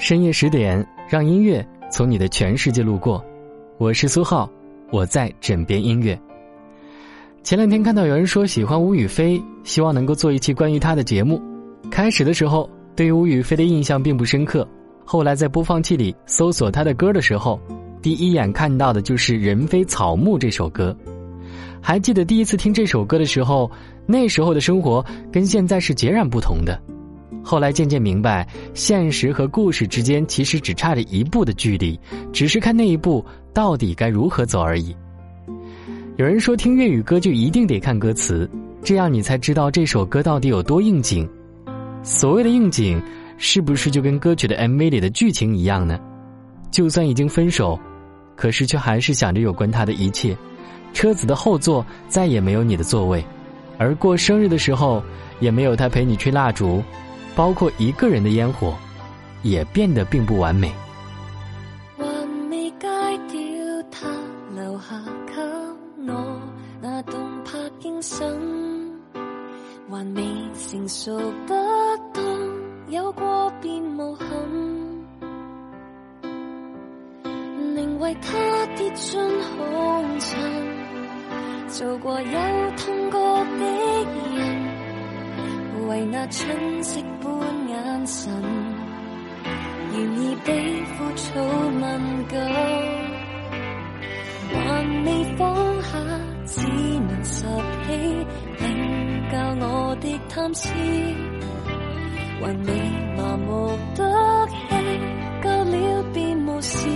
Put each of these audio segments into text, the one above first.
深夜十点，让音乐从你的全世界路过。我是苏浩，我在枕边音乐。前两天看到有人说喜欢吴雨霏，希望能够做一期关于她的节目。开始的时候，对于吴雨霏的印象并不深刻。后来在播放器里搜索她的歌的时候，第一眼看到的就是《人非草木》这首歌。还记得第一次听这首歌的时候，那时候的生活跟现在是截然不同的。后来渐渐明白，现实和故事之间其实只差着一步的距离，只是看那一步到底该如何走而已。有人说听粤语歌就一定得看歌词，这样你才知道这首歌到底有多应景。所谓的应景，是不是就跟歌曲的 MV 里的剧情一样呢？就算已经分手，可是却还是想着有关他的一切。车子的后座再也没有你的座位，而过生日的时候也没有他陪你吹蜡烛。包括一个人的烟火，也变得并不完美。还未戒掉他留下给我那动魄惊心，还未成熟得当，有过便无憾，宁为他跌进红尘，做过有痛过的为那春色般眼神，愿意被枯草吻救，还未放下，只能拾起领教我的贪痴，还未麻木得起，够了便无事，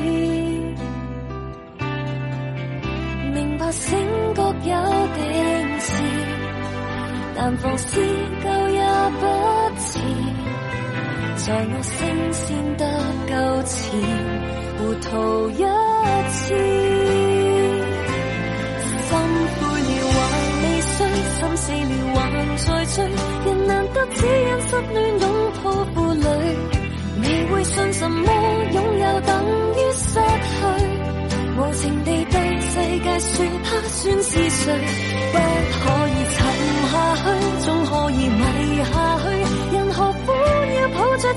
明白醒觉有定时。但放肆够也不迟，在我声线得够前，糊涂一次。心灰了还未碎，心死了还在追。人难得只因失恋拥抱负累，未会信什么拥有等于失去。无情地对世界说他算是谁，不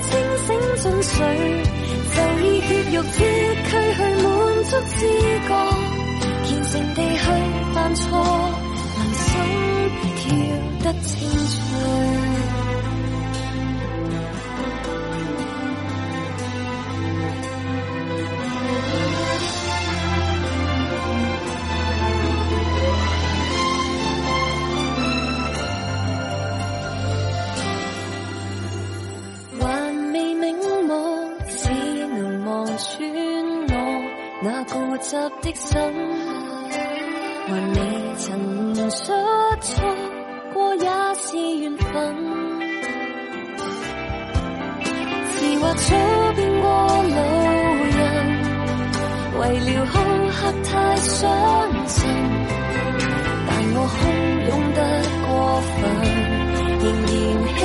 清醒进睡？就以血肉之躯去满足知觉，虔诚地去犯错，能心跳得清脆。执的心，还未曾出错过，也是缘分。似或早变过路人，为了好客太相衬，但我汹涌得过分，仍然兴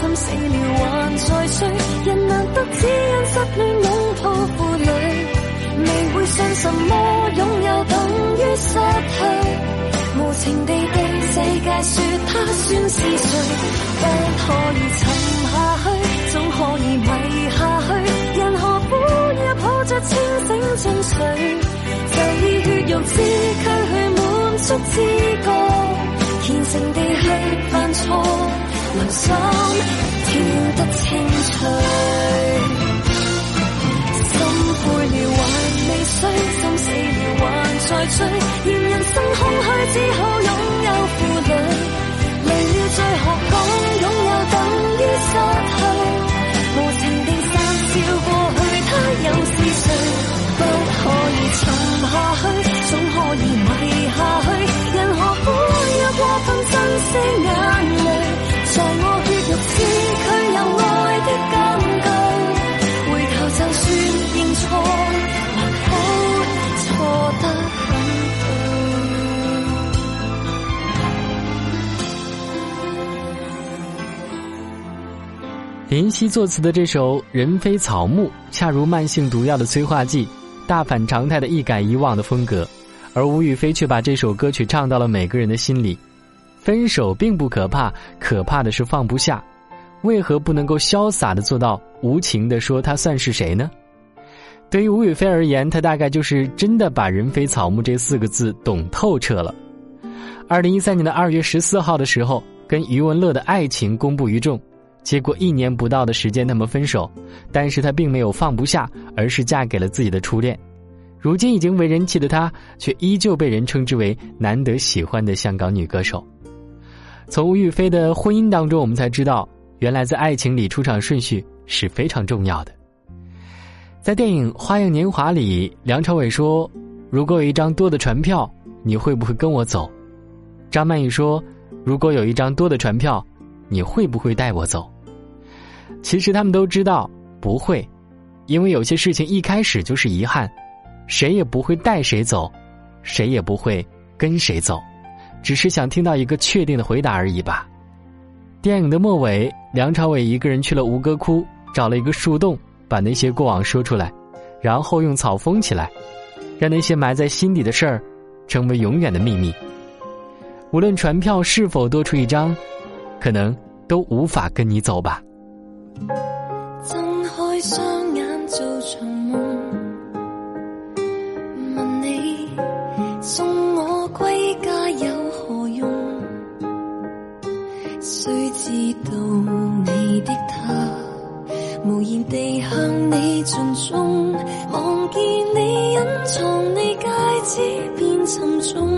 心死了还在追，人难得只因失恋拥抱负累，未会信什么拥有等于失去，无情地对世界说他算是谁，不可以沉下去，总可以迷下去，人何苦也抱着清醒进睡，就以血肉之躯去满足知觉，良心。跳得清脆，心背了还未碎，心死了还在追，嫌人生空虚，只好拥有负累，累了再学讲拥有等于失去，林夕作词的这首《人非草木》，恰如慢性毒药的催化剂，大反常态的一改以往的风格，而吴雨霏却把这首歌曲唱到了每个人的心里。分手并不可怕，可怕的是放不下。为何不能够潇洒的做到无情的说他算是谁呢？对于吴雨霏而言，她大概就是真的把“人非草木”这四个字懂透彻了。二零一三年的二月十四号的时候，跟余文乐的爱情公布于众，结果一年不到的时间他们分手，但是她并没有放不下，而是嫁给了自己的初恋。如今已经为人妻的她，却依旧被人称之为难得喜欢的香港女歌手。从吴雨霏的婚姻当中，我们才知道，原来在爱情里出场顺序是非常重要的。在电影《花样年华》里，梁朝伟说：“如果有一张多的船票，你会不会跟我走？”张曼玉说：“如果有一张多的船票，你会不会带我走？”其实他们都知道不会，因为有些事情一开始就是遗憾，谁也不会带谁走，谁也不会跟谁走，只是想听到一个确定的回答而已吧。电影的末尾，梁朝伟一个人去了吴哥窟，找了一个树洞。把那些过往说出来，然后用草封起来，让那些埋在心底的事儿成为永远的秘密。无论船票是否多出一张，可能都无法跟你走吧。睁开双眼做场梦，问你送我归家有何用？谁知道你的他？无言地向你尽忠，望见你隐藏你戒指变沉重，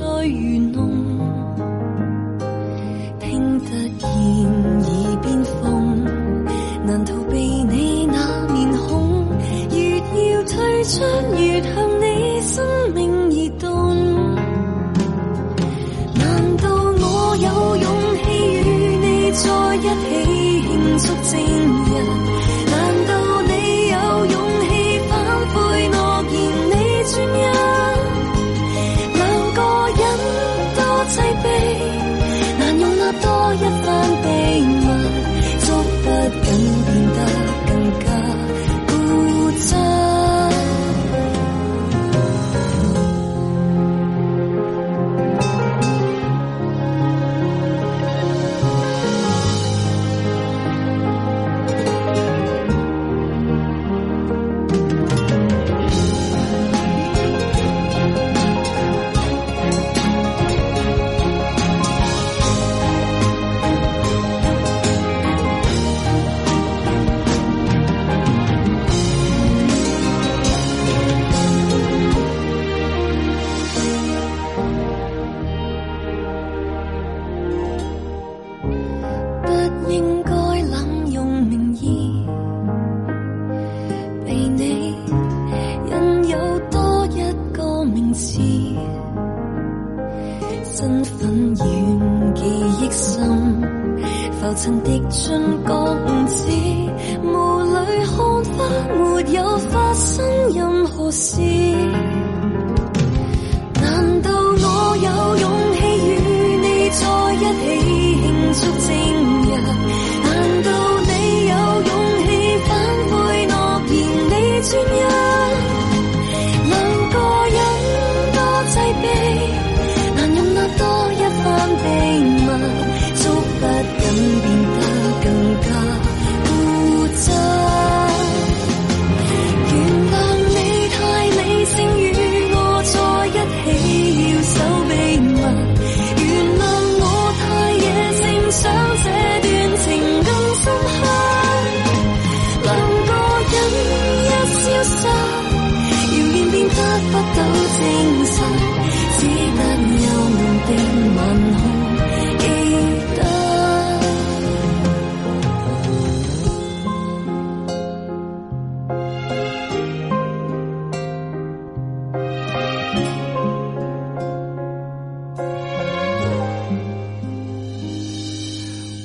再愚弄，听得见耳边风，难逃避你那面孔。越要退出，为你因有多一个名字身份远记忆深浮尘滴进觉悟寺雾里看花没有发生任何事。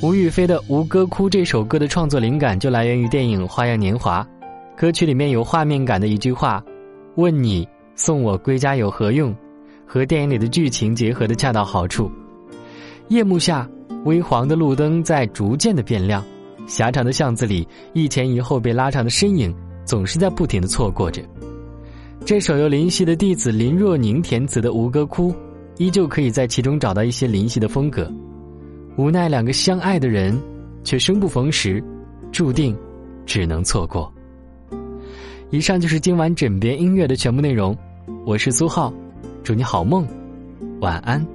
吴雨霏的《吴哥窟》这首歌的创作灵感就来源于电影《花样年华》，歌曲里面有画面感的一句话：“问你送我归家有何用？”和电影里的剧情结合的恰到好处。夜幕下，微黄的路灯在逐渐的变亮，狭长的巷子里，一前一后被拉长的身影，总是在不停的错过着。这首由林夕的弟子林若宁填词的《吴哥窟》，依旧可以在其中找到一些林夕的风格。无奈两个相爱的人，却生不逢时，注定只能错过。以上就是今晚枕边音乐的全部内容，我是苏浩，祝你好梦，晚安。